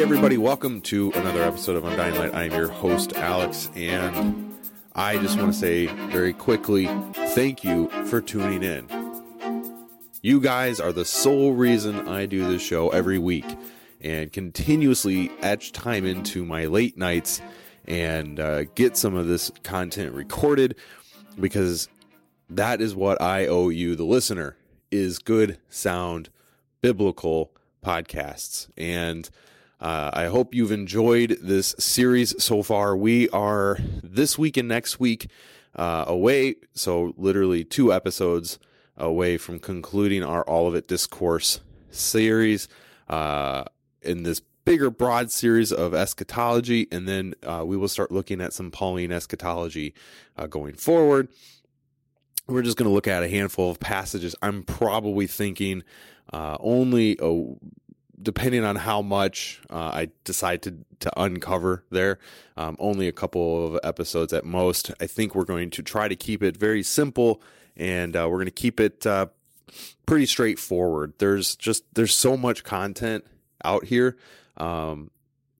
Everybody, welcome to another episode of Undying Light. I'm your host, Alex, and I just want to say very quickly thank you for tuning in. You guys are the sole reason I do this show every week and continuously etch time into my late nights and uh, get some of this content recorded because that is what I owe you, the listener, is good sound biblical podcasts. And uh, I hope you've enjoyed this series so far. We are this week and next week uh, away, so literally two episodes away from concluding our Olivet Discourse series uh, in this bigger, broad series of eschatology, and then uh, we will start looking at some Pauline eschatology uh, going forward. We're just going to look at a handful of passages. I'm probably thinking only a depending on how much uh, I decide to to uncover there, um, only a couple of episodes at most. I think we're going to try to keep it very simple, and uh, we're going to keep it uh, pretty straightforward. There's just there's so much content out here, um,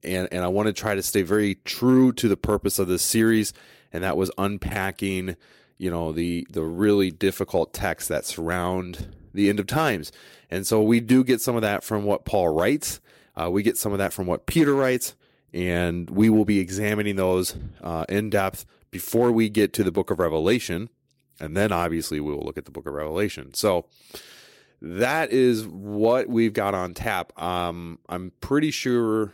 and and I want to try to stay very true to the purpose of this series, and that was unpacking, you know, the the really difficult texts that surround the end of times. And so we do get some of that from what Paul writes. Uh, we get some of that from what Peter writes, and we will be examining those uh, in depth before we get to the book of Revelation. And then obviously we will look at the book of Revelation. So that is what we've got on tap. Um, I'm pretty sure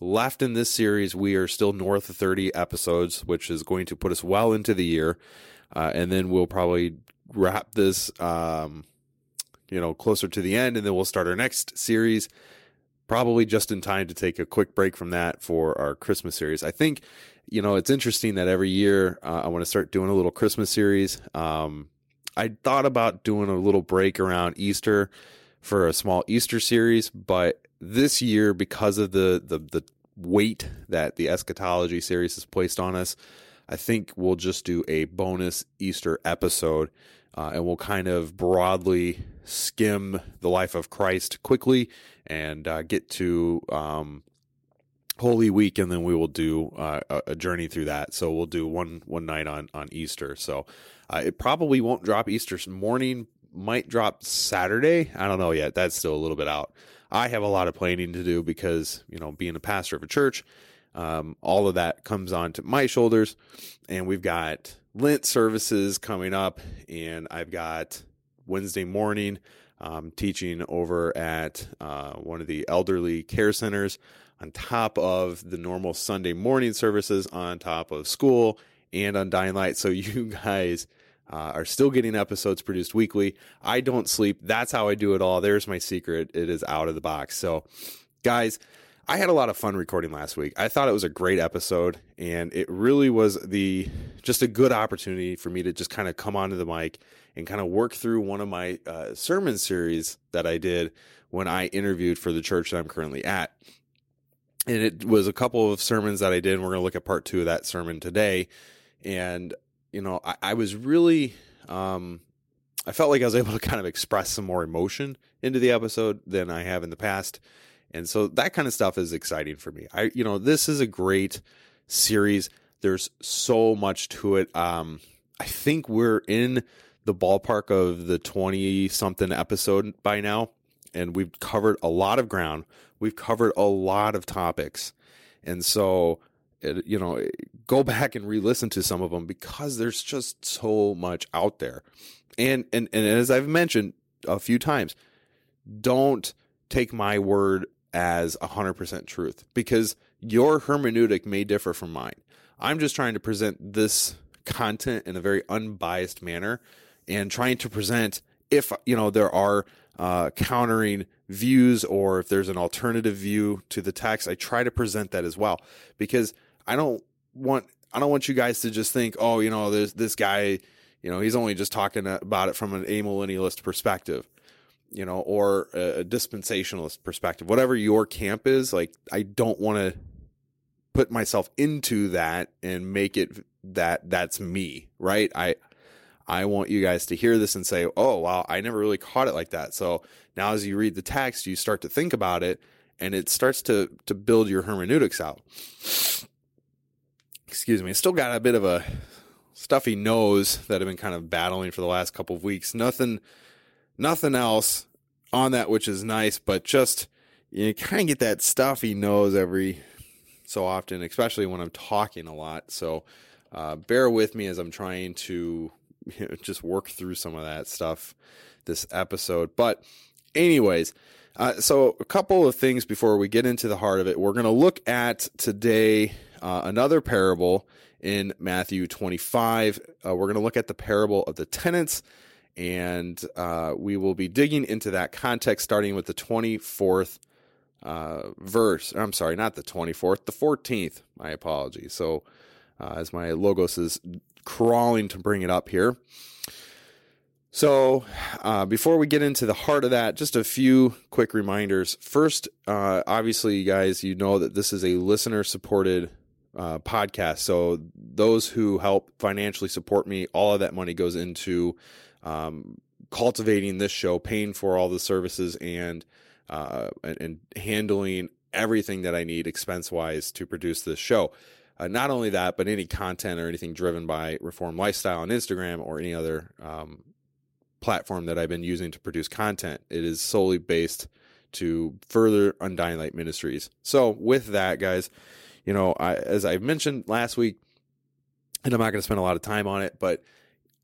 left in this series, we are still north of 30 episodes, which is going to put us well into the year. Uh, and then we'll probably wrap this um, you know, closer to the end, and then we'll start our next series. Probably just in time to take a quick break from that for our Christmas series. I think, you know, it's interesting that every year uh, I want to start doing a little Christmas series. Um, I thought about doing a little break around Easter for a small Easter series, but this year, because of the the, the weight that the eschatology series has placed on us, I think we'll just do a bonus Easter episode uh, and we'll kind of broadly skim the life of Christ quickly and uh, get to um, Holy Week, and then we will do uh, a journey through that. So we'll do one one night on on Easter. So uh, it probably won't drop Easter morning. Might drop Saturday. I don't know yet. That's still a little bit out. I have a lot of planning to do because you know being a pastor of a church, um, all of that comes onto my shoulders, and we've got Lent services coming up, and I've got Wednesday morning um, teaching over at uh, one of the elderly care centers on top of the normal Sunday morning services, on top of school and Undying Light. So you guys uh, are still getting episodes produced weekly. I don't sleep. That's how I do it all. There's my secret. It is out of the box. So, guys, I had a lot of fun recording last week. I thought it was a great episode, and it really was the just a good opportunity for me to just kind of come onto the mic and kind of work through one of my uh, sermon series that I did when I interviewed for the church that I'm currently at. And it was a couple of sermons that I did, and we're going to look at part two of that sermon today. And, you know, I, I was really, um, I felt like I was able to kind of express some more emotion into the episode than I have in the past. And so that kind of stuff is exciting for me. I, you know, this is a great series. There's so much to it. Um, I think we're in the ballpark of the 20 something episode by now, and we've covered a lot of ground. We've covered a lot of topics. And so, it, you know, go back and re-listen to some of them because there's just so much out there. And and and as I've mentioned a few times, don't take my word as 100% truth because your hermeneutic may differ from mine. I'm just trying to present this content in a very unbiased manner and trying to present if you know there are uh, countering views or if there's an alternative view to the text i try to present that as well because i don't want i don't want you guys to just think oh you know there's this guy you know he's only just talking about it from an amillennialist perspective you know, or a, dispensationalist perspective, whatever your camp is, like I don't want to put myself into that and make it that that's me, right? I I want you guys to hear this and say, "Oh, wow, I never really caught it like that." So now, as you read the text, you start to think about it, and it starts to to build your hermeneutics out. Excuse me, still got a bit of a stuffy nose that I've been kind of battling for the last couple of weeks. Nothing nothing else on that, which is nice, but just you kind of get that stuffy nose every so often, especially when I'm talking a lot. So uh, bear with me as I'm trying to you know, just work through some of that stuff this episode. But, anyways, uh, so a couple of things before we get into the heart of it. We're going to look at today uh, another parable in Matthew 25. Uh, we're going to look at the parable of the tenants and uh, we will be digging into that context starting with the 24th uh, verse. I'm sorry, not the 24th, the 14th. My apologies. So, uh, as my logos is crawling to bring it up here. So, uh, before we get into the heart of that, just a few quick reminders. First, uh, obviously, you guys, you know that this is a listener supported uh, podcast. So, those who help financially support me, all of that money goes into um, cultivating this show, paying for all the services, and, uh, and, and handling everything that I need expense wise to produce this show. Uh, not only that, but any content or anything driven by Reformed Lifestyle on Instagram or any other um, platform that I've been using to produce content. It is solely based to further Undying Light Ministries. So, with that, guys, you know, I, as I mentioned last week, and I'm not going to spend a lot of time on it, but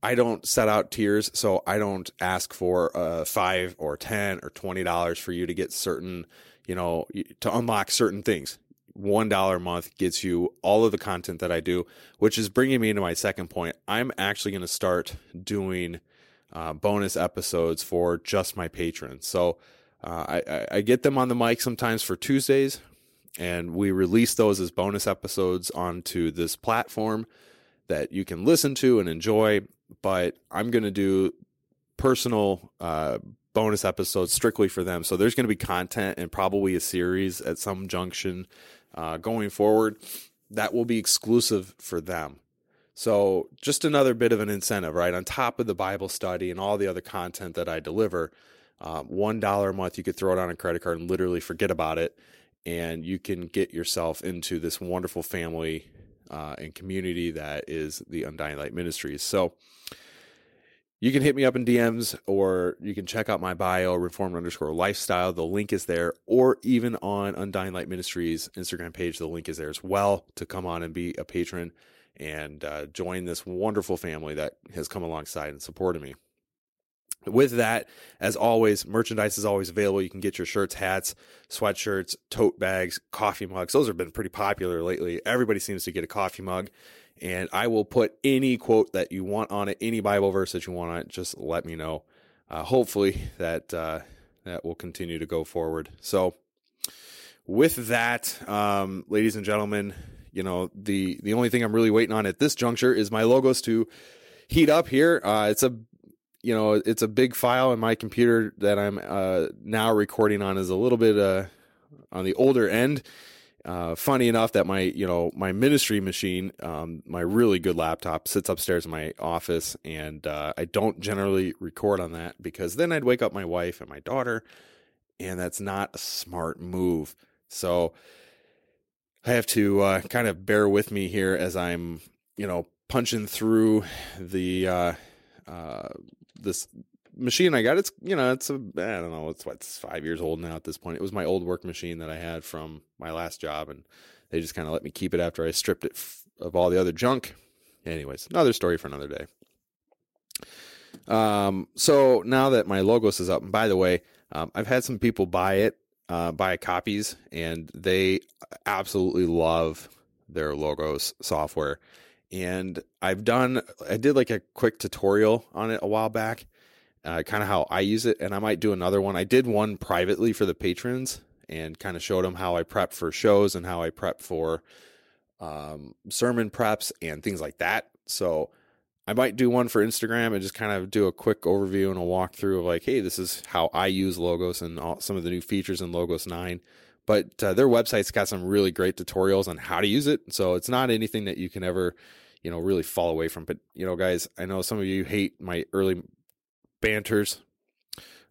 I don't set out tiers, so I don't ask for uh, five or ten or twenty dollars for you to get certain, you know, to unlock certain things. One dollar a month gets you all of the content that I do, which is bringing me into my second point. I'm actually going to start doing uh, bonus episodes for just my patrons. So uh, I, I get them on the mic sometimes for Tuesdays, and we release those as bonus episodes onto this platform that you can listen to and enjoy but I'm going to do personal uh, bonus episodes strictly for them. So there's going to be content and probably a series at some junction uh, going forward that will be exclusive for them. So just another bit of an incentive, right? On top of the Bible study and all the other content that I deliver, um, one dollar a month you could throw it on a credit card and literally forget about it, and you can get yourself into this wonderful family uh, and community that is the Undying Light Ministries. So you can hit me up in DMs or you can check out my bio, reformed underscore lifestyle. The link is there, or even on Undying Light Ministries Instagram page. The link is there as well to come on and be a patron and uh, join this wonderful family that has come alongside and supported me. With that, as always, merchandise is always available. You can get your shirts, hats, sweatshirts, tote bags, coffee mugs. Those have been pretty popular lately. Everybody seems to get a coffee mug. And I will put any quote that you want on it, any Bible verse that you want on it. Just let me know. Uh, hopefully that uh, that will continue to go forward. So, with that, um, ladies and gentlemen, you know the the only thing I'm really waiting on at this juncture is my logos to heat up here. Uh, it's a you know it's a big file in my computer that I'm uh, now recording on is a little bit uh, on the older end. Uh, funny enough that my you know my ministry machine, um, my really good laptop sits upstairs in my office, and uh, I don't generally record on that because then I'd wake up my wife and my daughter, and that's not a smart move. So I have to uh, kind of bear with me here as I'm, you know, punching through the uh, uh, this machine I got. It's you know, it's a I don't know, it's what it's five years old now at this point. It was my old work machine that I had from my last job, and they just kind of let me keep it after I stripped it f- of all the other junk. Anyways, another story for another day. Um, so now that my logos is up, and by the way, um, I've had some people buy it uh, buy copies, and they absolutely love their logos software. And I've done, I did like a quick tutorial on it a while back, uh, kind of how I use it, and I might do another one. I did one privately for the patrons and kind of showed them how I prep for shows and how I prep for um, sermon preps and things like that. So I might do one for Instagram and just kind of do a quick overview and a walkthrough of like, hey, this is how I use Logos and all, some of the new features in Logos 9. But uh, their website's got some really great tutorials on how to use it. So it's not anything that you can ever, you know, really fall away from. But, you know, guys, I know some of you hate my early banters,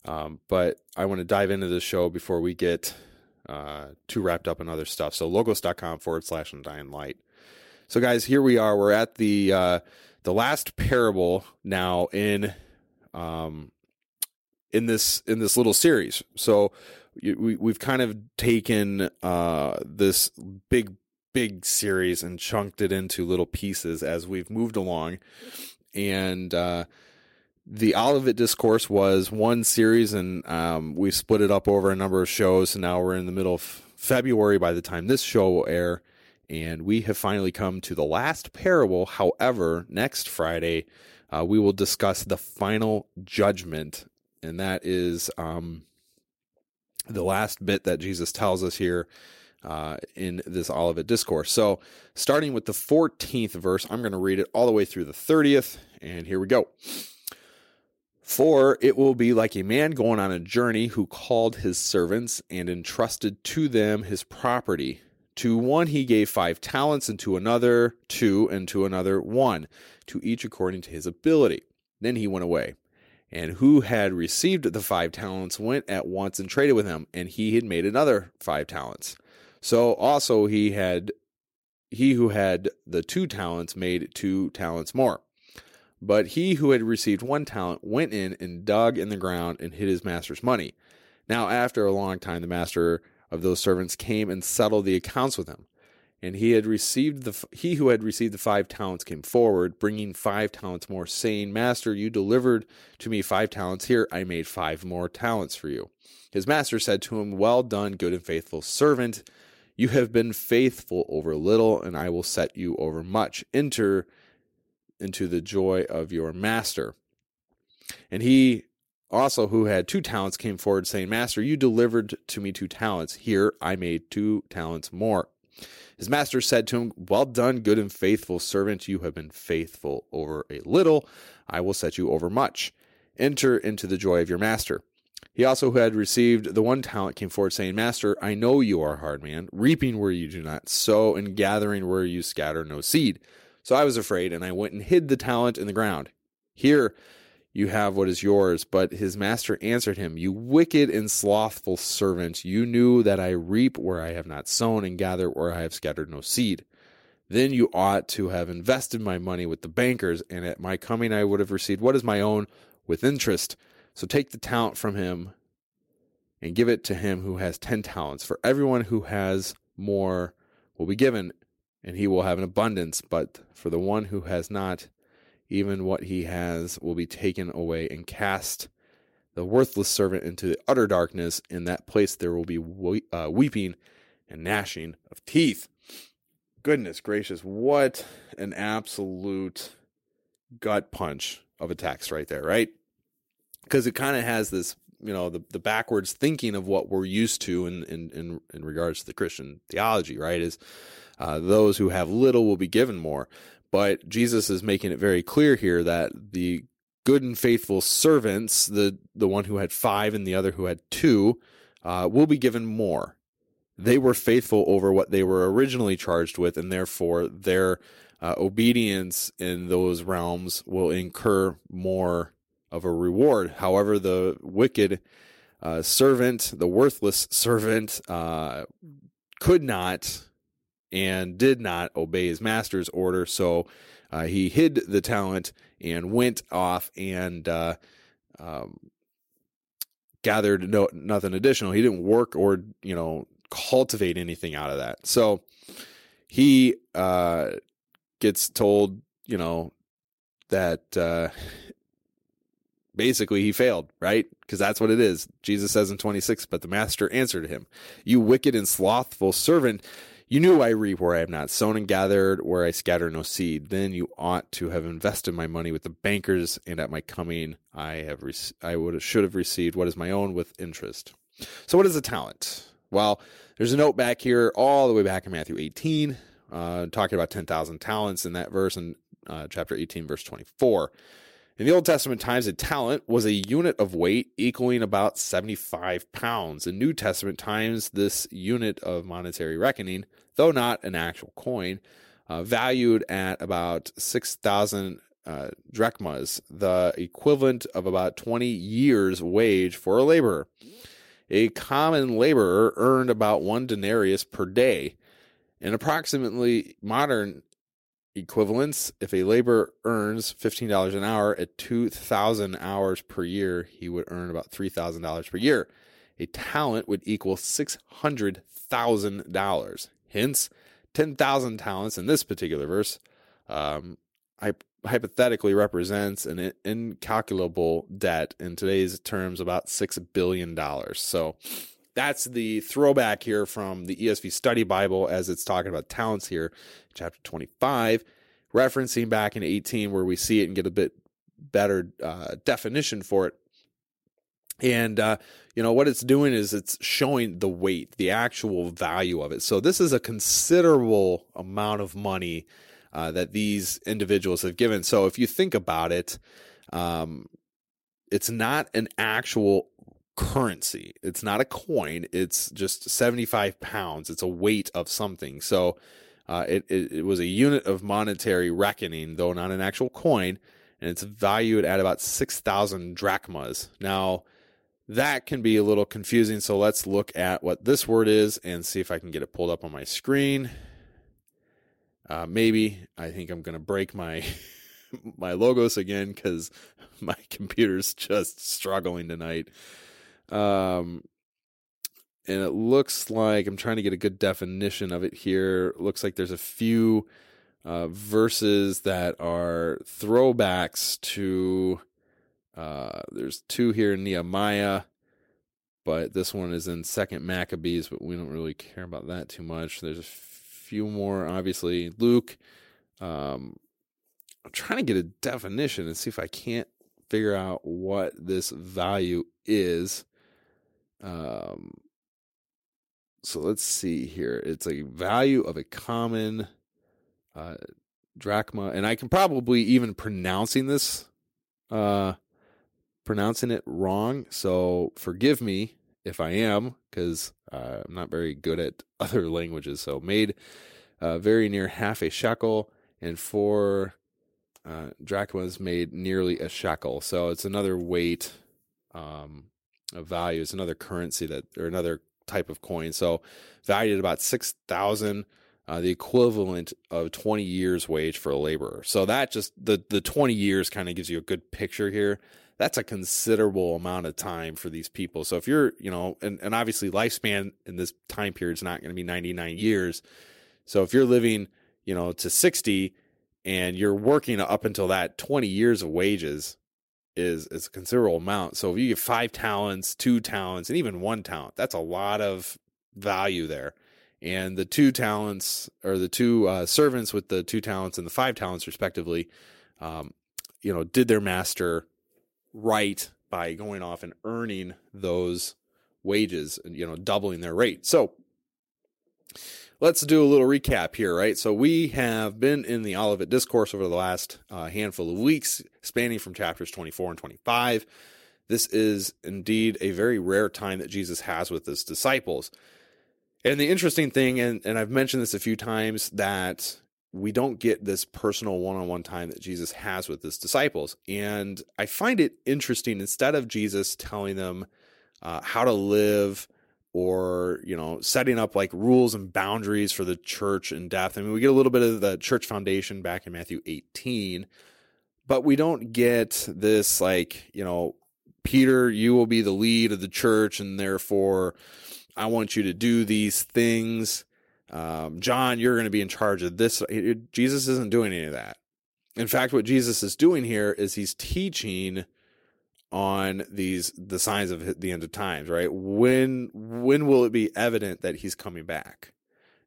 um, but I want to dive into this show before we get uh, too wrapped up in other stuff. So logos.com forward slash undying light. So, guys, here we are. We're at the. Uh, the last parable now in um in this in this little series. So we we've kind of taken uh this big big series and chunked it into little pieces as we've moved along and uh the Olivet Discourse was one series, and um, we split it up over a number of shows. And now we're in the middle of February by the time this show will air. And we have finally come to the last parable. However, next Friday, uh, we will discuss the final judgment. And that is um, the last bit that Jesus tells us here uh, in this Olivet Discourse. So, starting with the 14th verse, I'm going to read it all the way through the 30th. And here we go. For it will be like a man going on a journey who called his servants and entrusted to them his property. To one he gave five talents, and to another two, and to another one, to each according to his ability. Then he went away. And who had received the five talents went at once and traded with him, and he had made another five talents. So also he had he who had the two talents made two talents more. But he who had received one talent went in and dug in the ground and hid his master's money. Now after a long time the master of those servants came and settled the accounts with him. And he had received the he who had received the five talents came forward, bringing five talents more, saying, "Master, you delivered to me five talents. Here I made five more talents for you." His master said to him, "Well done, good and faithful servant. You have been faithful over little, and I will set you over much. Enter into the joy of your master." And he also who had two talents came forward saying, Master, you delivered to me two talents. Here I made two talents more. His master said to him, Well done, good and faithful servant. You have been faithful over a little. I will set you over much. Enter into the joy of your master. He also who had received the one talent came forward saying, Master, I know you are a hard man, reaping where you do not sow and gathering where you scatter no seed. So I was afraid, and I went and hid the talent in the ground. Here you have what is yours. But his master answered him, You wicked and slothful servant, you knew that I reap where I have not sown and gather where I have scattered no seed. Then you ought to have invested my money with the bankers, and at my coming I would have received what is my own with interest. So take the talent from him and give it to him who has ten talents. For everyone who has more will be given, and he will have an abundance. But for the one who has not, even what he has will be taken away and cast the worthless servant into the utter darkness. In that place there will be we- uh, weeping and gnashing of teeth. Goodness gracious, what an absolute gut punch of a text right there, right? Because it kind of has this you know the, the backwards thinking of what we're used to in in in, in regards to the Christian theology, right? Is uh, those who have little will be given more, but Jesus is making it very clear here that the good and faithful servants, the the one who had five and the other who had two, uh, will be given more. They were faithful over what they were originally charged with, and therefore their uh, obedience in those realms will incur more of a reward. However, the wicked uh, servant, the worthless servant, uh, could not and did not obey his master's order. So uh, he hid the talent and went off and uh, um, gathered no, nothing additional. He didn't work or you know cultivate anything out of that. So he uh, gets told, you know, that uh, basically he failed, right? Because that's what it is. Jesus says in 26, but the master answered him, You wicked and slothful servant, you knew I reap where I have not sown and gathered where I scatter no seed. Then you ought to have invested my money with the bankers, and at my coming I have rec- I would should have received what is my own with interest. So, what is a talent? Well, there's a note back here, all the way back in Matthew 18, uh, talking about 10,000 talents in that verse in uh, chapter 18, verse 24. In the Old Testament times, a talent was a unit of weight equaling about 75 pounds. In New Testament times, this unit of monetary reckoning, though not an actual coin, uh, valued at about 6,000 uh, drachmas, the equivalent of about 20 years' wage for a laborer. A common laborer earned about one denarius per day. In approximately modern equivalents, if a laborer earns $15 an hour at 2,000 hours per year, he would earn about $3,000 per year. A talent would equal $600,000. Hence, 10,000 talents in this particular verse um, hypothetically represents an incalculable debt in today's terms about $6 billion. So that's the throwback here from the ESV Study Bible as it's talking about talents here, chapter 25, referencing back in 18 where we see it and get a bit better uh, definition for it. And, uh, you know, what it's doing is it's showing the weight, the actual value of it. So this is a considerable amount of money uh, that these individuals have given. So if you think about it, um, it's not an actual currency. It's not a coin. It's just 75 pounds. It's a weight of something. So uh, it, it, it was a unit of monetary reckoning, though not an actual coin, and it's valued at about 6,000 drachmas. Now, that can be a little confusing, so let's look at what this word is and see if I can get it pulled up on my screen. Uh, maybe I think I'm going to break my my logos again because my computer's just struggling tonight. Um, and it looks like I'm trying to get a good definition of it here. It looks like there's a few uh, verses that are throwbacks to. Uh, there's two here in Nehemiah, but this one is in Second Maccabees, but we don't really care about that too much. There's a few more, obviously Luke. Um, I'm trying to get a definition and see if I can't figure out what this value is. Um, so let's see here. It's a value of a common uh, drachma, and I can probably even pronouncing this, uh, pronouncing it wrong. So forgive me if I am, because uh, I'm not very good at other languages. So made uh, very near half a shekel, and four uh, drachmas made nearly a shekel. So it's another weight. Um, value. It's another currency that, or another type of coin. So valued at about six thousand, uh, the equivalent of twenty years' wage for a laborer. So that just the the twenty years kind of gives you a good picture here. That's a considerable amount of time for these people. So if you're, you know, and, and obviously lifespan in this time period is not going to be 99 years. So if you're living, you know, to 60 and you're working up until that 20 years of wages, is is a considerable amount. So if you get five talents, two talents, and even one talent, that's a lot of value there. And the two talents or the two uh, servants with the two talents and the five talents respectively, um, you know, did their master right by going off and earning those wages and you know doubling their rate. So let's do a little recap here, right? So we have been in the Olivet Discourse over the last uh, handful of weeks, spanning from chapters 24 and 25. This is indeed a very rare time that Jesus has with his disciples. And the interesting thing, and, and I've mentioned this a few times, that we don't get this personal one on one time that Jesus has with his disciples. And I find it interesting, instead of Jesus telling them uh, how to live or, you know, setting up like rules and boundaries for the church in depth. I mean, we get a little bit of the church foundation back in Matthew 18, but we don't get this like, you know, Peter, you will be the lead of the church, and therefore I want you to do these things. Um, John, you're going to be in charge of this. Jesus isn't doing any of that. In fact, what Jesus is doing here is he's teaching on these the signs of the end of times, right? When when will it be evident that he's coming back?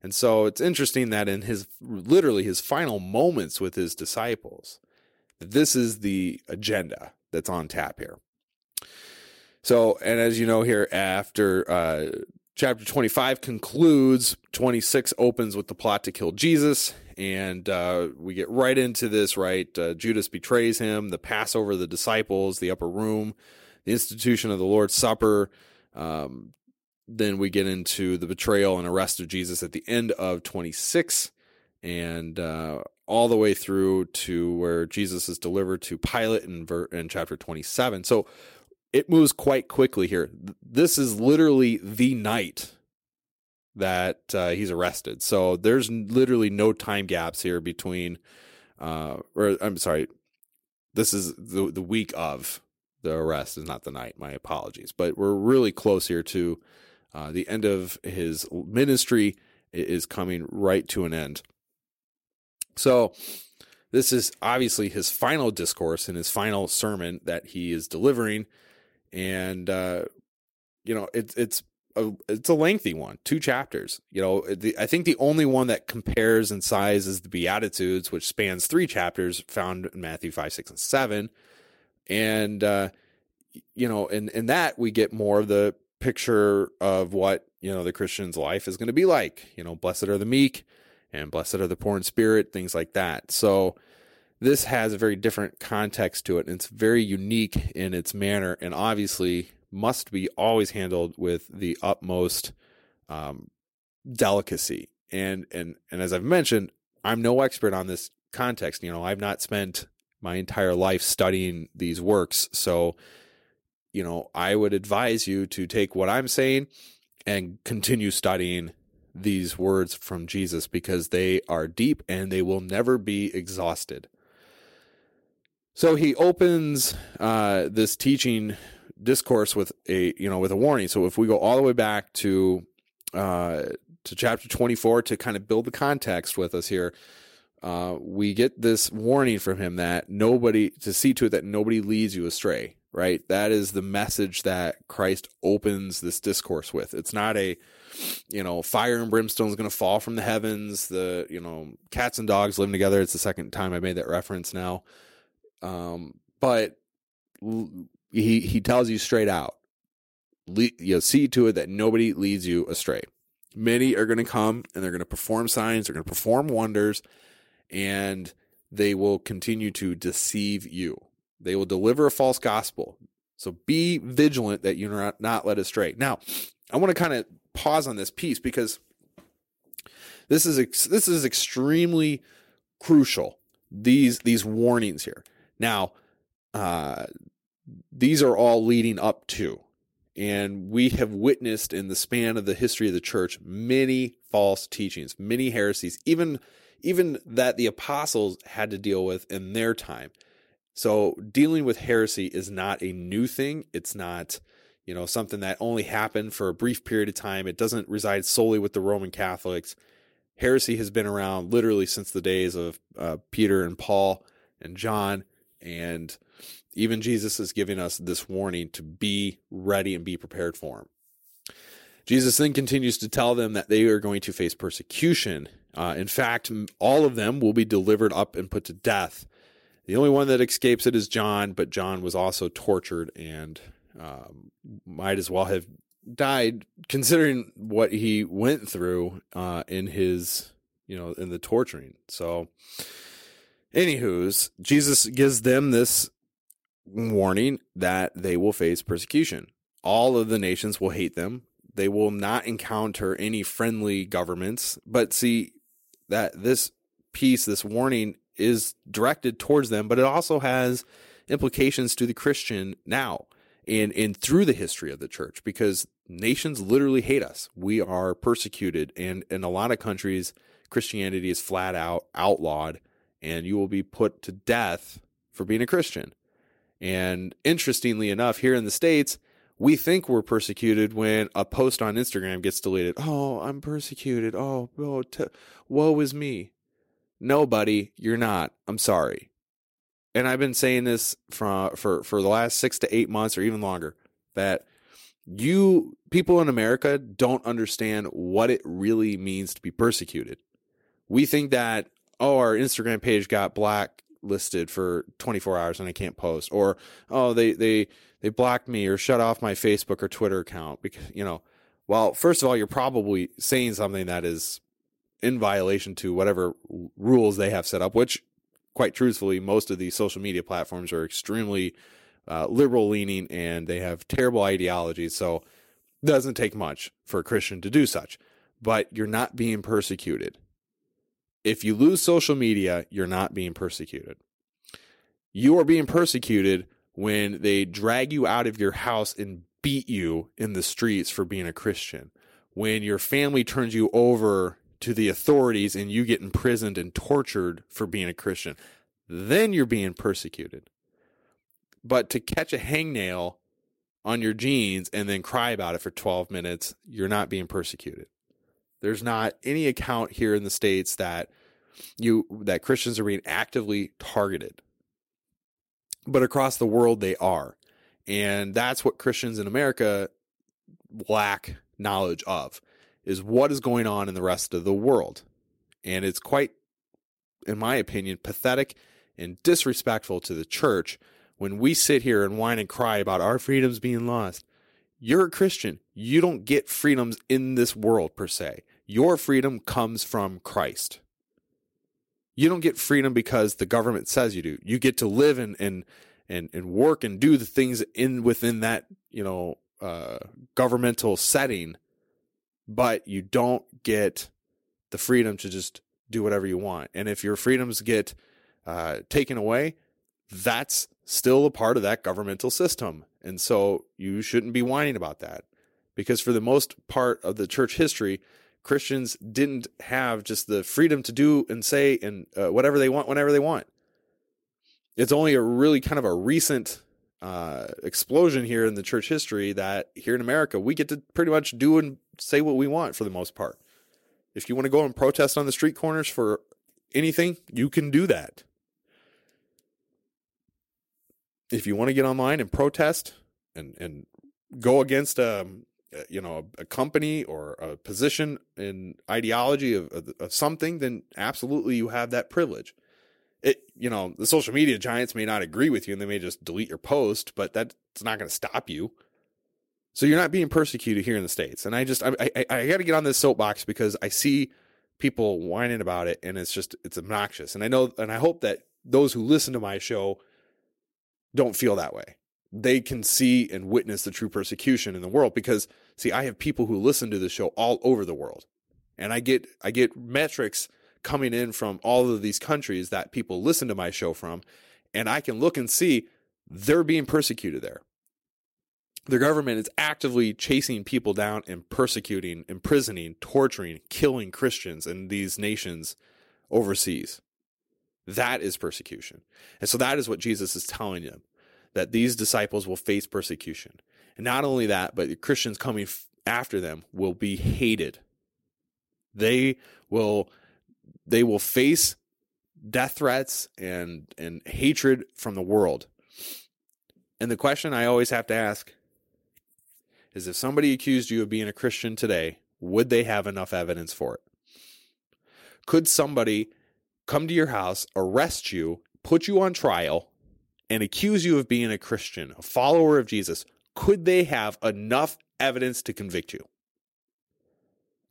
And so it's interesting that in his literally his final moments with his disciples, this is the agenda that's on tap here. So, and as you know here, after uh, chapter 25 concludes, 26 opens with the plot to kill Jesus. And uh, we get right into this, right? Uh, Judas betrays him, the Passover the disciples, the upper room, the institution of the Lord's Supper. Um, then we get into the betrayal and arrest of Jesus at the end of 26 and uh, all the way through to where Jesus is delivered to Pilate in, ver- in chapter 27. So it moves quite quickly here. This is literally the night that uh, he's arrested. So there's literally no time gaps here between, uh, or I'm sorry, this is the the week of the arrest is not the night. My apologies, but we're really close here to uh, the end of his ministry is coming right to an end. So this is obviously his final discourse and his final sermon that he is delivering and uh, you know it's it's a it's a lengthy one, two chapters. You know, the, I think the only one that compares in size is the Beatitudes, which spans three chapters, found in Matthew five, six, and seven, and uh, you know, in in that we get more of the picture of what you know the Christian's life is going to be like. You know, blessed are the meek, and blessed are the poor in spirit, things like that. So this has a very different context to it and it's very unique in its manner and obviously must be always handled with the utmost um, delicacy. And and and as i've mentioned i'm no expert on this context you know i've not spent my entire life studying these works so you know i would advise you to take what i'm saying and continue studying these words from jesus because they are deep and they will never be exhausted so he opens uh, this teaching discourse with a you know with a warning. So if we go all the way back to uh, to chapter 24 to kind of build the context with us here, uh, we get this warning from him that nobody to see to it that nobody leads you astray. Right, that is the message that Christ opens this discourse with. It's not a you know fire and brimstone is going to fall from the heavens. The you know cats and dogs living together. It's the second time I made that reference now. Um, but he he tells you straight out, you know, see to it that nobody leads you astray. Many are going to come and they're going to perform signs, they're going to perform wonders, and they will continue to deceive you. They will deliver a false gospel. So be vigilant that you're not, not led astray. Now, I want to kind of pause on this piece because this is this is extremely crucial. These these warnings here. Now, uh, these are all leading up to, and we have witnessed in the span of the history of the church many false teachings, many heresies, even even that the apostles had to deal with in their time. So dealing with heresy is not a new thing. It's not, you know, something that only happened for a brief period of time. It doesn't reside solely with the Roman Catholics. Heresy has been around literally since the days of uh, Peter and Paul and John and even Jesus is giving us this warning to be ready and be prepared for him. Jesus then continues to tell them that they are going to face persecution. Uh, in fact, all of them will be delivered up and put to death. The only one that escapes it is John, but John was also tortured and um, might as well have died considering what he went through uh, in his, you know, in the torturing. So, anywho's, Jesus gives them this warning that they will face persecution. All of the nations will hate them. They will not encounter any friendly governments. But see, that this piece, this warning is directed towards them, but it also has implications to the Christian now and, and through the history of the church because nations literally hate us. We are persecuted. And in a lot of countries, Christianity is flat out outlawed and you will be put to death for being a Christian. And interestingly enough, here in the States, we think we're persecuted when a post on Instagram gets deleted. Oh, I'm persecuted. Oh, oh t- woe is me. No, buddy, you're not. I'm sorry. And I've been saying this for, for, for the last six to eight months or even longer that you people in America don't understand what it really means to be persecuted. We think that, oh, our Instagram page got blacklisted for 24 hours and I can't post, or oh, they, they, they blocked me or shut off my Facebook or Twitter account because, you know, well, first of all, you're probably saying something that is in violation to whatever rules they have set up, which, quite truthfully, most of these social media platforms are extremely uh, liberal leaning and they have terrible ideologies. So it doesn't take much for a Christian to do such. But you're not being persecuted. If you lose social media, you're not being persecuted. You are being persecuted when they drag you out of your house and beat you in the streets for being a Christian. When your family turns you over to the authorities and you get imprisoned and tortured for being a Christian, then you're being persecuted. But to catch a hangnail on your jeans and then cry about it for 12 minutes, you're not being persecuted. There's not any account here in the states that you that Christians are being actively targeted. But across the world they are. And that's what Christians in America lack knowledge of is what is going on in the rest of the world. And it's quite, in my opinion, pathetic and disrespectful to the church when we sit here and whine and cry about our freedoms being lost. You're a Christian. You don't get freedoms in this world per se. Your freedom comes from Christ. You don't get freedom because the government says you do. You get to live and and and, and work and do the things in within that, you know, uh, governmental setting but you don't get the freedom to just do whatever you want. And if your freedoms get uh, taken away, that's still a part of that governmental system. And so you shouldn't be whining about that because for the most part of the church history, Christians didn't have just the freedom to do and say and uh, whatever they want whenever they want. It's only a really kind of a recent uh, explosion here in the church history that here in America we get to pretty much do and say what we want for the most part. If you want to go and protest on the street corners for anything, you can do that. If you want to get online and protest and and go against um, Uh, you know a, a company or a position in ideology of, of, of something, then absolutely you have that privilege. It you know the social media giants may not agree with you and they may just delete your post but that's not going to stop you. So you're not being persecuted here in the states. And i just i i, I got to get on this soapbox because i see people whining about it and it's just it's obnoxious. And i know and i hope that those who listen to my show don't feel that way they can see and witness the true persecution in the world because see i have people who listen to the show all over the world and i get i get metrics coming in from all of these countries that people listen to my show from, and I can look and see they're being persecuted there. The government is actively chasing people down and persecuting, imprisoning, torturing, killing Christians in these nations overseas. That is persecution. And so that is what Jesus is telling them that these disciples will face persecution. And not only that, but the Christians coming after them will be hated. They will they will face death threats and and hatred from the world. And the question I always have to ask is if somebody accused you of being a Christian today, would they have enough evidence for it? Could somebody come to your house, arrest you, put you on trial and accuse you of being a Christian, a follower of Jesus, could they have enough evidence to convict you?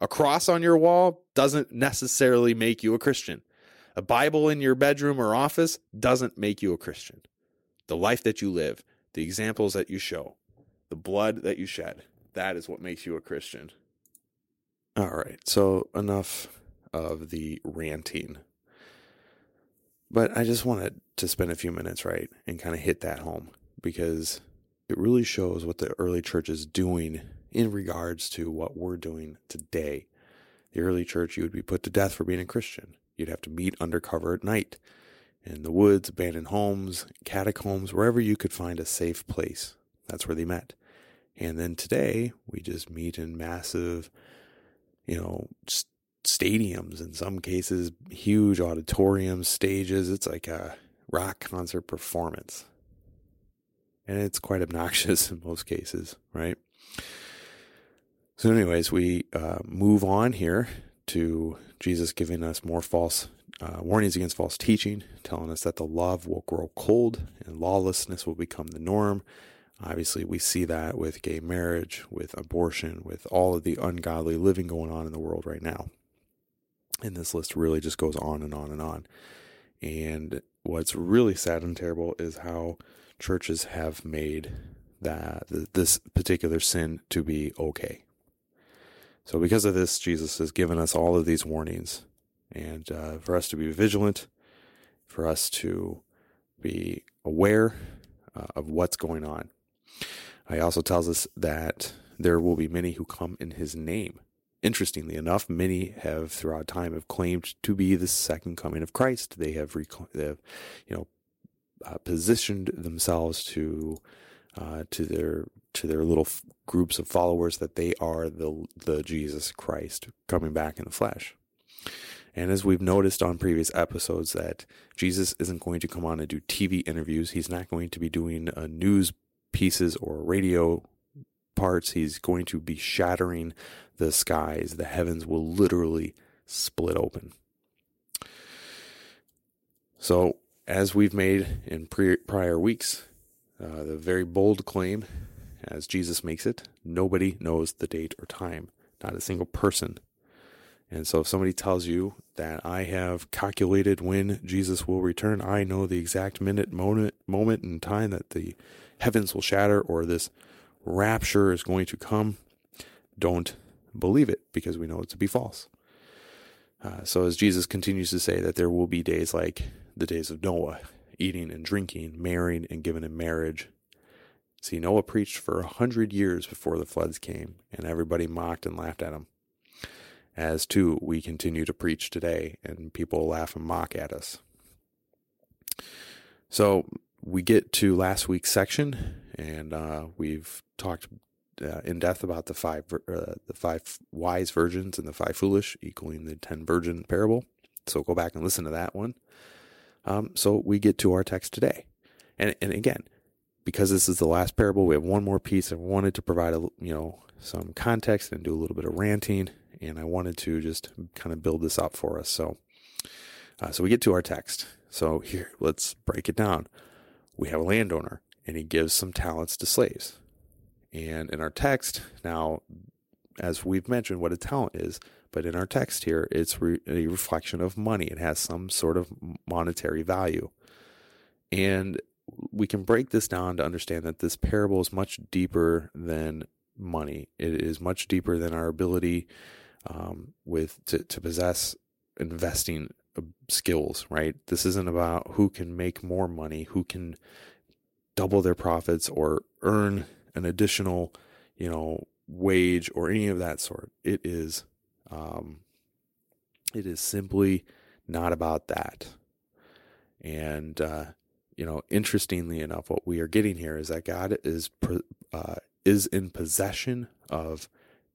A cross on your wall doesn't necessarily make you a Christian. A Bible in your bedroom or office doesn't make you a Christian. The life that you live, the examples that you show, the blood that you shed, that is what makes you a Christian. All right, so enough of the ranting. But I just wanted to spend a few minutes, right, and kind of hit that home because it really shows what the early church is doing in regards to what we're doing today. The early church, you would be put to death for being a Christian. You'd have to meet undercover at night in the woods, abandoned homes, catacombs, wherever you could find a safe place. That's where they met. And then today, we just meet in massive, you know, stadiums, in some cases, huge auditoriums, stages. It's like a rock concert performance. And it's quite obnoxious in most cases, right? So, anyways, we uh, move on here to Jesus giving us more false uh, warnings against false teaching, telling us that the love will grow cold and lawlessness will become the norm. Obviously, we see that with gay marriage, with abortion, with all of the ungodly living going on in the world right now. And this list really just goes on and on and on. And what's really sad and terrible is how churches have made that this particular sin to be okay. So, because of this, Jesus has given us all of these warnings, and uh, for us to be vigilant, for us to be aware uh, of what's going on. He also tells us that there will be many who come in His name. Interestingly enough, many have throughout time have claimed to be the second coming of Christ. They have, they have you know, uh, positioned themselves to uh, to their to their little f- groups of followers that they are the the Jesus Christ coming back in the flesh. And as we've noticed on previous episodes, that Jesus isn't going to come on and do TV interviews. He's not going to be doing uh, news pieces or radio parts. He's going to be shattering the skies. The heavens will literally split open. So, as we've made in pre- prior weeks, uh, the very bold claim, as Jesus makes it, nobody knows the date or time, not a single person. And so if somebody tells you that I have calculated when Jesus will return, I know the exact minute, moment, moment and time that the heavens will shatter or this rapture is going to come, don't believe it because we know it to be false. Uh, so as Jesus continues to say that there will be days like the days of Noah, eating and drinking, marrying and giving in marriage. See, Noah preached for a hundred years before the floods came, and everybody mocked and laughed at him. As too, we continue to preach today, and people laugh and mock at us. So we get to last week's section, and uh, we've talked uh, in depth about the five uh, the five wise virgins and the five foolish, equaling the ten virgin parable. So go back and listen to that one. Um, so we get to our text today. And, and again, because this is the last parable, we have one more piece. I wanted to provide a, you know, some context and do a little bit of ranting. And I wanted to just kind of build this up for us. So, uh, so we get to our text. So here, let's break it down. We have a landowner and he gives some talents to slaves. And in our text, now, as we've mentioned, what a talent is, but in our text here, it's re- a reflection of money. It has some sort of monetary value. And we can break this down to understand that this parable is much deeper than money. It is much deeper than our ability um, with to, to possess investing uh, skills. Right? This isn't about who can make more money, who can double their profits, or earn an additional, you know, wage or any of that sort. It is um, it is simply not about that. And, uh, you know, interestingly enough, what we are getting here is that God is uh, is in possession of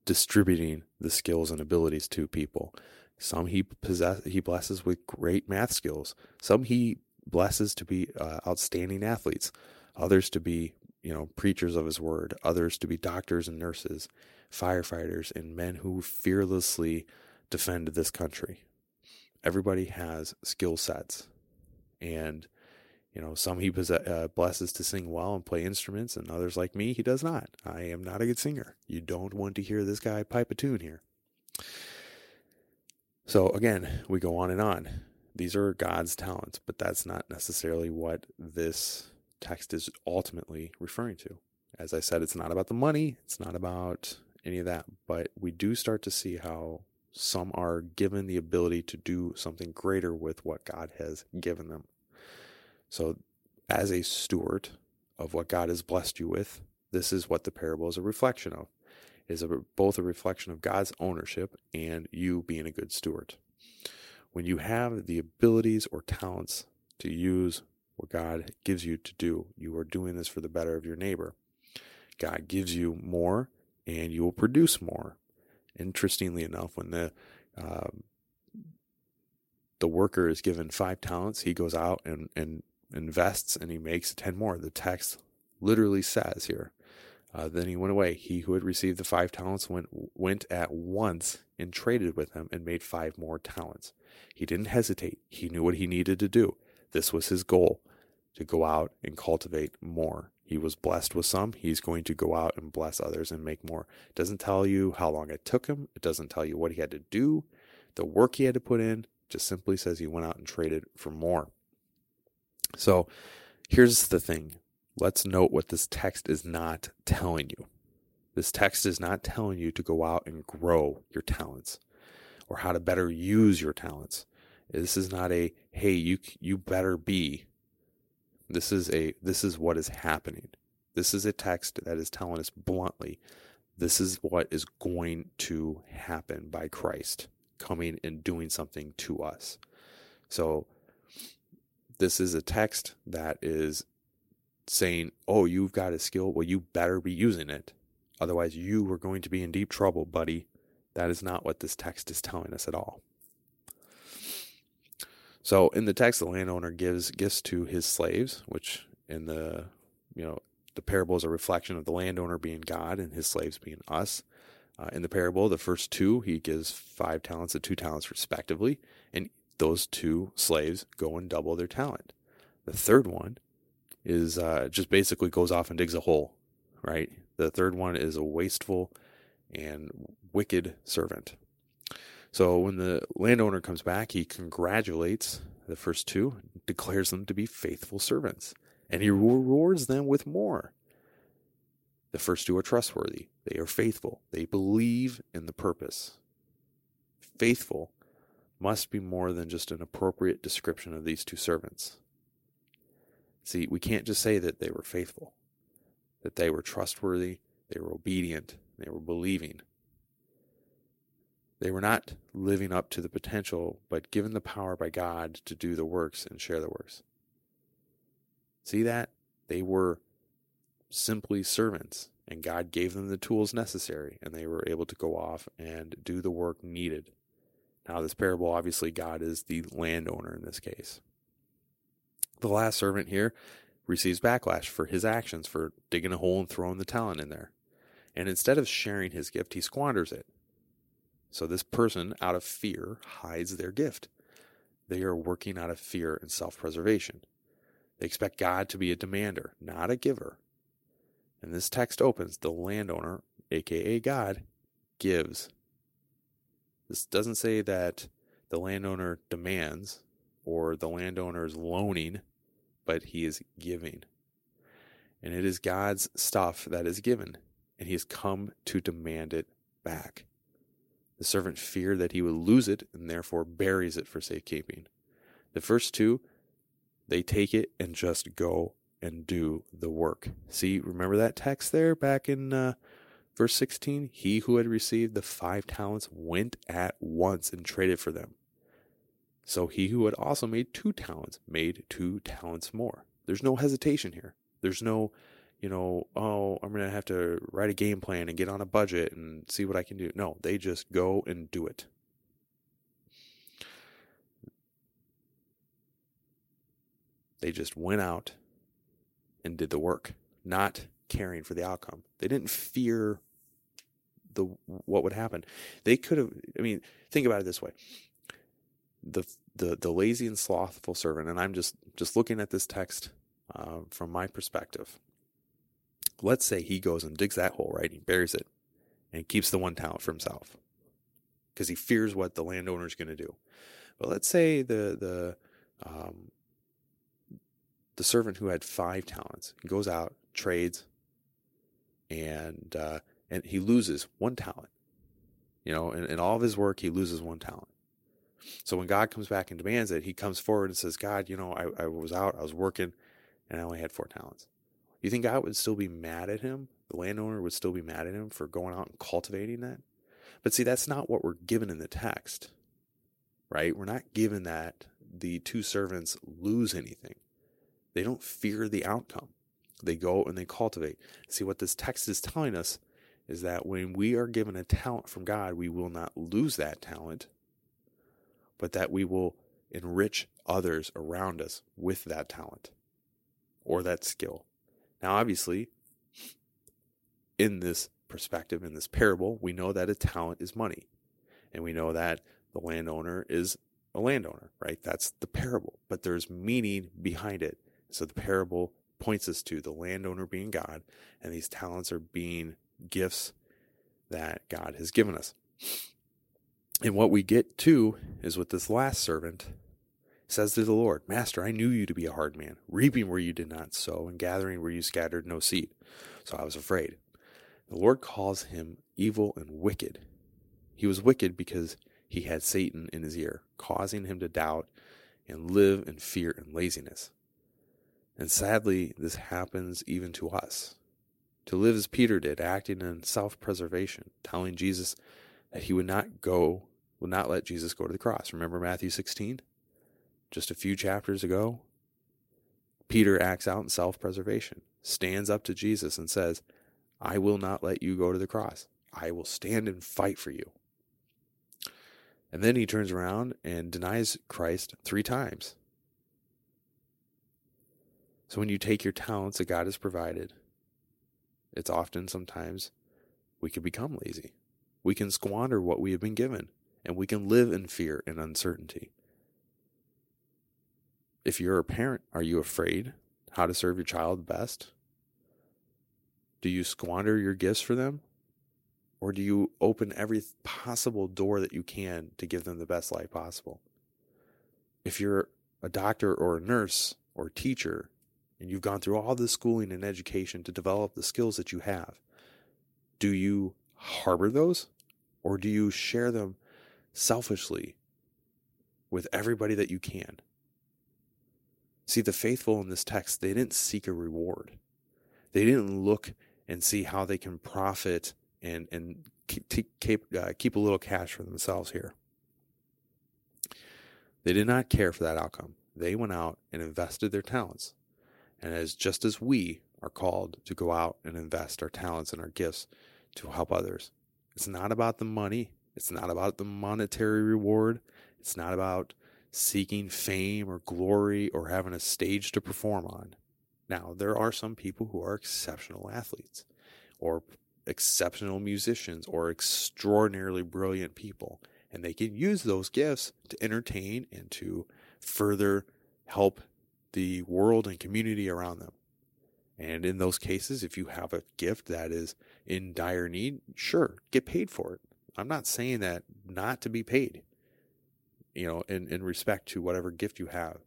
distributing the skills and abilities to people. Some he possess he blesses with great math skills. Some he blesses to be uh, outstanding athletes. Others to be you know preachers of his word. Others to be doctors and nurses firefighters, and men who fearlessly defend this country. Everybody has skill sets. And You know, some he uh, blesses to sing well and play instruments, and others like me, he does not. I am not a good singer. You don't want to hear this guy pipe a tune here. So again, we go on and on. These are God's talents, but that's not necessarily what this text is ultimately referring to. As I said, it's not about the money, it's not about any of that, but we do start to see how some are given the ability to do something greater with what God has given them. So, as a steward of what God has blessed you with, this is what the parable is a reflection of. It is a, both a reflection of God's ownership and you being a good steward. When you have the abilities or talents to use what God gives you to do, you are doing this for the better of your neighbor. God gives you more and you will produce more. Interestingly enough, when the um, the worker is given five talents, he goes out and, and invests and he makes 10 more. The text literally says here. Uh, then he went away. He who had received the five talents went went at once and traded with them and made five more talents. He didn't hesitate. He knew what he needed to do. This was his goal to go out and cultivate more. He was blessed with some. He's going to go out and bless others and make more. It doesn't tell you how long it took him. It doesn't tell you what he had to do, the work he had to put in. It just simply says he went out and traded for more. So here's the thing. Let's note what this text is not telling you. This text is not telling you to go out and grow your talents or how to better use your talents. This is not a hey, you you better be this is a this is what is happening. This is a text that is telling us bluntly this is what is going to happen by Christ coming and doing something to us. So this is a text that is saying, "Oh, you've got a skill, well you better be using it. Otherwise you are going to be in deep trouble, buddy." That is not what this text is telling us at all. So in the text, the landowner gives gifts to his slaves, which in the you know the parable is a reflection of the landowner being God and his slaves being us. Uh, in the parable, the first two, he gives five talents and two talents respectively, and those two slaves go and double their talent. The third one is uh, just basically goes off and digs a hole, right? The third one is a wasteful and wicked servant. So when the landowner comes back, he congratulates the first two, declares them to be faithful servants, and he rewards them with more. The first two are trustworthy. They are faithful. They believe in the purpose. Faithful must be more than just an appropriate description of these two servants. See, we can't just say that they were faithful, that they were trustworthy, they were obedient, they were believing. They were not living up to the potential, but given the power by God to do the works and share the works. See that? They were simply servants, and God gave them the tools necessary, and they were able to go off and do the work needed. Now, this parable, obviously, God is the landowner in this case. The last servant here receives backlash for his actions, for digging a hole and throwing the talent in there. And instead of sharing his gift, he squanders it. So this person, out of fear, hides their gift. They are working out of fear and self preservation. They expect God to be a demander, not a giver. And this text opens the landowner, aka God, gives. This doesn't say that the landowner demands or the landowner is loaning, but he is giving. And it is God's stuff that is given, and he has come to demand it back. The servant feared that he would lose it and therefore buries it for safekeeping. The first two, they take it and just go and do the work. See, remember that text there back in uh, verse 16? He who had received the five talents went at once and traded for them. So he who had also made two talents made two talents more. There's no hesitation here. There's no you know, oh, I'm going to have to write a game plan and get on a budget and see what I can do. No, they just go and do it. They just went out and did the work, not caring for the outcome. They didn't fear the what would happen. They could have I mean, think about it this way. the the the lazy and slothful servant, and I'm just just looking at this text uh, from my perspective. Let's say he goes and digs that hole, right? He buries it and keeps the one talent for himself because he fears what the landowner is going to do. But let's say the the um, the servant who had five talents goes out, trades, and uh, and he loses one talent. You know, in, in all of his work, he loses one talent. So when God comes back and demands it, he comes forward and says, God, you know, I, I was out, I was working, and I only had four talents. You think God would still be mad at him? The landowner would still be mad at him for going out and cultivating that? But see, that's not what we're given in the text, right? We're not given that the two servants lose anything. They don't fear the outcome. They go and they cultivate. See, what this text is telling us is that when we are given a talent from God, we will not lose that talent, but that we will enrich others around us with that talent or that skill. Now, obviously, in this perspective, in this parable, we know that a talent is money. And we know that the landowner is a landowner, right? That's the parable. But there's meaning behind it. So the parable points us to the landowner being God, and these talents are being gifts that God has given us. And what we get to is with this last servant says to the Lord, Master, I knew you to be a hard man, reaping where you did not sow, and gathering where you scattered no seed. So I was afraid. The Lord calls him evil and wicked. He was wicked because he had Satan in his ear, causing him to doubt and live in fear and laziness. And sadly, this happens even to us. To live as Peter did, acting in self preservation, telling Jesus that he would not go, would not let Jesus go to the cross. Remember Matthew 16? Just a few chapters ago, Peter acts out in self preservation, stands up to Jesus and says, I will not let you go to the cross. I will stand and fight for you. And then he turns around and denies Christ three times. So when you take your talents that God has provided, it's often sometimes we can become lazy. We can squander what we have been given, and we can live in fear and uncertainty. If you're a parent, are you afraid how to serve your child best? Do you squander your gifts for them? Or do you open every possible door that you can to give them the best life possible? If you're a doctor or a nurse or a teacher, and you've gone through all the schooling and education to develop the skills that you have, do you harbor those or do you share them selfishly with everybody that you can? See, the faithful in this text, they didn't seek a reward. They didn't look and see how they can profit and, and keep, keep, uh, keep a little cash for themselves here. They did not care for that outcome. They went out and invested their talents and as just as we are called to go out and invest our talents and our gifts to help others, it's not about the money. It's not about the monetary reward. It's not about seeking fame or glory or having a stage to perform on. Now, there are some people who are exceptional athletes or exceptional musicians or extraordinarily brilliant people, and they can use those gifts to entertain and to further help the world and community around them. And in those cases, if you have a gift that is in dire need, sure, get paid for it. I'm not saying that not to be paid, you know, in, in respect to whatever gift you have,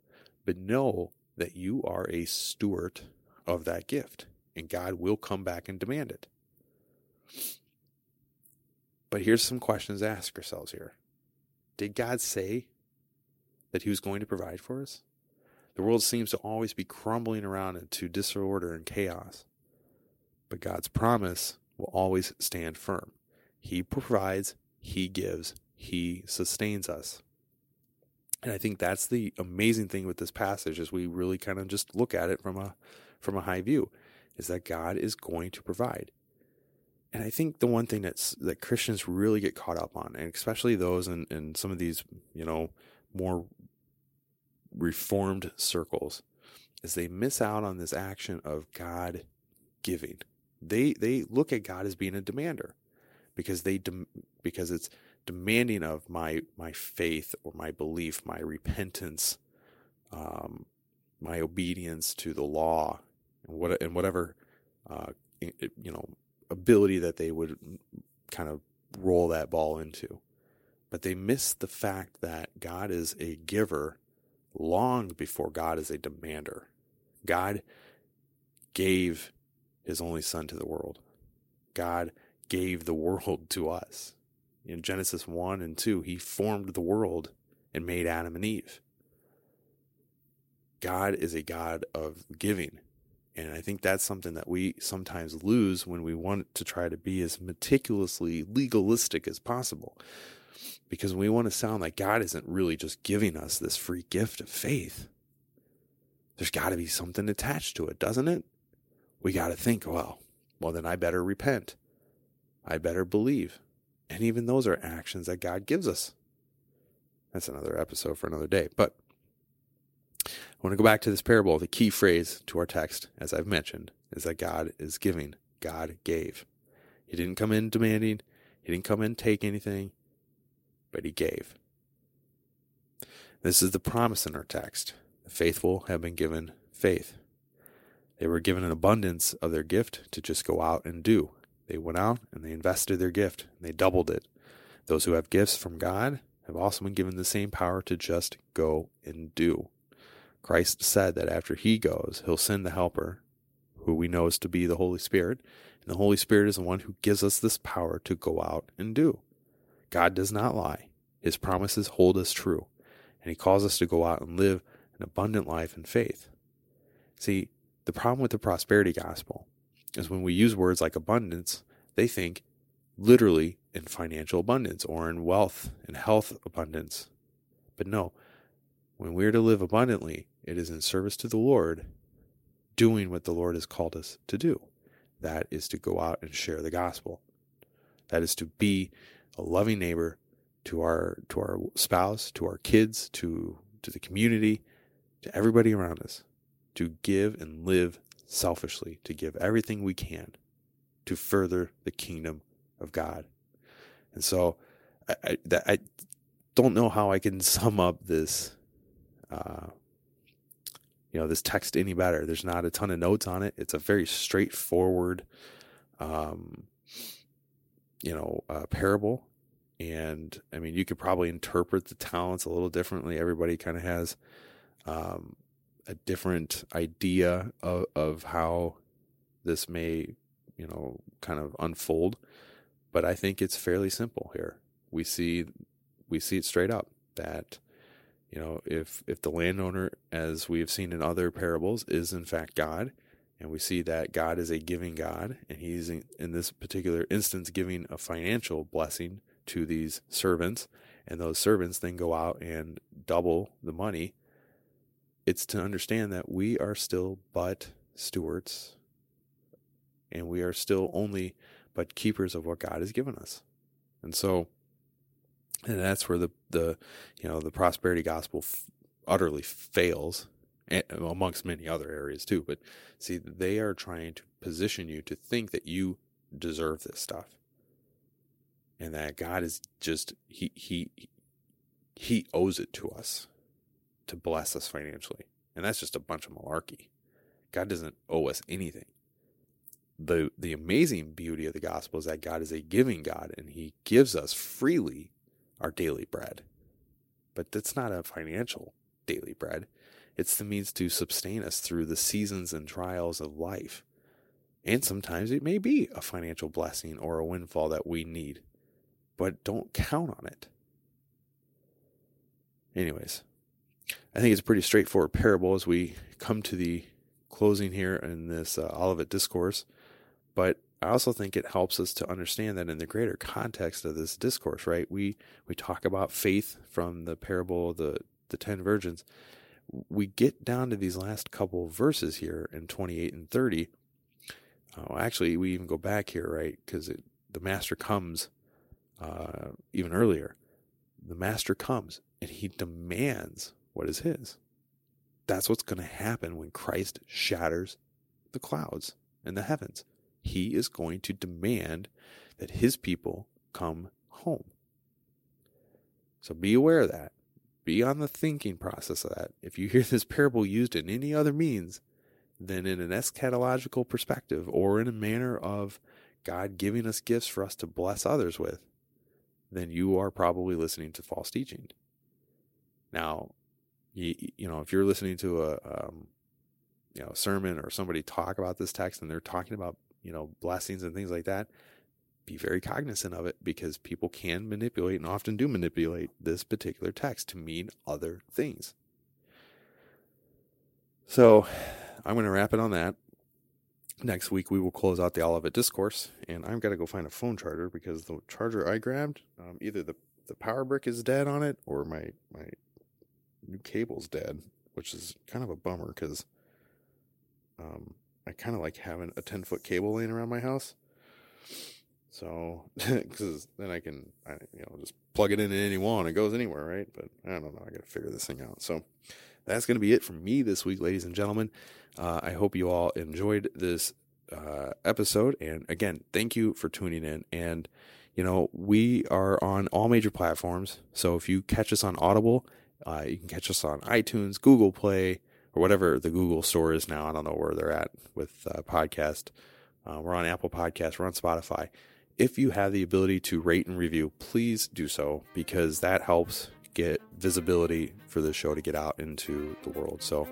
but know that you are a steward of that gift and God will come back and demand it. But here's some questions to ask ourselves here. Did God say that He was going to provide for us? The world seems to always be crumbling around into disorder and chaos. But God's promise will always stand firm. He provides, He gives, He sustains us. And I think that's the amazing thing with this passage as we really kind of just look at it from a from a high view is that God is going to provide. And I think the one thing that's that Christians really get caught up on, and especially those in, in some of these, you know, more reformed circles is they miss out on this action of God giving. They they look at God as being a demander because they dem- because it's demanding of my my faith or my belief, my repentance, um, my obedience to the law, and what and whatever uh, you know ability that they would kind of roll that ball into. But they miss the fact that God is a giver long before God is a demander. God gave his only son to the world. God gave the world to us. In Genesis 1 and 2, he formed the world and made Adam and Eve. God is a God of giving. And I think that's something that we sometimes lose when we want to try to be as meticulously legalistic as possible. Because we want to sound like God isn't really just giving us this free gift of faith. There's got to be something attached to it, doesn't it? We got to think, well, well, then I better repent. I better believe. And even those are actions that God gives us. That's another episode for another day. But I want to go back to this parable. The key phrase to our text, as I've mentioned, is that God is giving. God gave. He didn't come in demanding, He didn't come in take anything, but He gave. This is the promise in our text. The faithful have been given faith. They were given an abundance of their gift to just go out and do. They went out and they invested their gift and they doubled it. Those who have gifts from God have also been given the same power to just go and do. Christ said that after he goes, he'll send the Helper, who we know is to be the Holy Spirit. And the Holy Spirit is the one who gives us this power to go out and do. God does not lie, his promises hold us true. And he calls us to go out and live an abundant life in faith. See, the problem with the prosperity gospel is when we use words like abundance, they think literally in financial abundance or in wealth and health abundance. But no, when we are to live abundantly, it is in service to the Lord, doing what the Lord has called us to do. That is to go out and share the gospel. That is to be a loving neighbor to our to our spouse, to our kids, to to the community, to everybody around us. To give and live selfishly, to give everything we can to further the kingdom of God. And so I, I, I don't know how I can sum up this uh, you know this text any better. There's not a ton of notes on it. It's a very straightforward, um, you know, uh, parable. And I mean, you could probably interpret the talents a little differently. Everybody kind of has um, a different idea of, of how this may, you know, kind of unfold. But I think it's fairly simple here. We see we see it straight up that you know, if if the landowner, as we have seen in other parables, is in fact God, and we see that God is a giving God, and He's in, in this particular instance giving a financial blessing to these servants, and those servants then go out and double the money. It's to understand that we are still but stewards, and we are still only but keepers of what God has given us. And so and that's where the the you know the prosperity gospel f- utterly fails amongst many other areas too. But see they are trying to position you to think that you deserve this stuff. And that god is just he he he owes it to us to bless us financially and that's just a bunch of malarkey god doesn't owe us anything the the amazing beauty of the gospel is that god is a giving god and he gives us freely our daily bread. But that's not a financial daily bread. It's the means to sustain us through the seasons and trials of life. And sometimes it may be a financial blessing or a windfall that we need, but don't count on it. Anyways, I think it's a pretty straightforward parable as we come to the closing here in this uh, Olivet discourse. But I also think it helps us to understand that in the greater context of this discourse, right? We we talk about faith from the parable of the the ten virgins. We get down to these last couple verses here in 28 and 30. Oh, actually, we even go back here, right? Because the master comes uh, even earlier. The master comes and he demands what is his. That's what's going to happen when Christ shatters the clouds and the heavens he is going to demand that his people come home. So be aware of that. Be on the thinking process of that. If you hear this parable used in any other means than in an eschatological perspective or in a manner of God giving us gifts for us to bless others with, then you are probably listening to false teaching. Now, you, you know, if you're listening to a, um, you know, sermon or somebody talk about this text and they're talking about, you know, blessings and things like that, be very cognizant of it because people can manipulate and often do manipulate this particular text to mean other things. So I'm going to wrap it on that. Next week, we will close out the Olivet Discourse, and I've got to go find a phone charger because the charger I grabbed, um, either the, the power brick is dead on it or my, my new cable's dead, which is kind of a bummer because um, I kind of like having a 10 foot cable laying around my house. So, because then I can, I, you know, just plug it in at any wall and it goes anywhere, right? But I don't know. I got to figure this thing out. So, that's going to be it from me this week, ladies and gentlemen. Uh, I hope you all enjoyed this uh, episode. And again, thank you for tuning in. And, you know, we are on all major platforms. So if you catch us on Audible, uh, you can catch us on iTunes, Google Play, or whatever the Google store is now. I don't know where they're at with uh, podcast. Uh, we're on Apple Podcasts, we're on Spotify. If you have the ability to rate and review, please do so because that helps get visibility for the show to get out into the world. So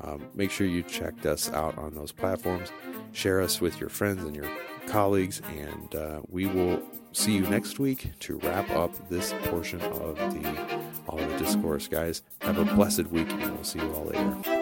um, make sure you check us out on those platforms. Share us with your friends and your colleagues, and uh, we will see you next week to wrap up this portion of the Olivet discourse, guys. Have a blessed week, and we'll see you all later.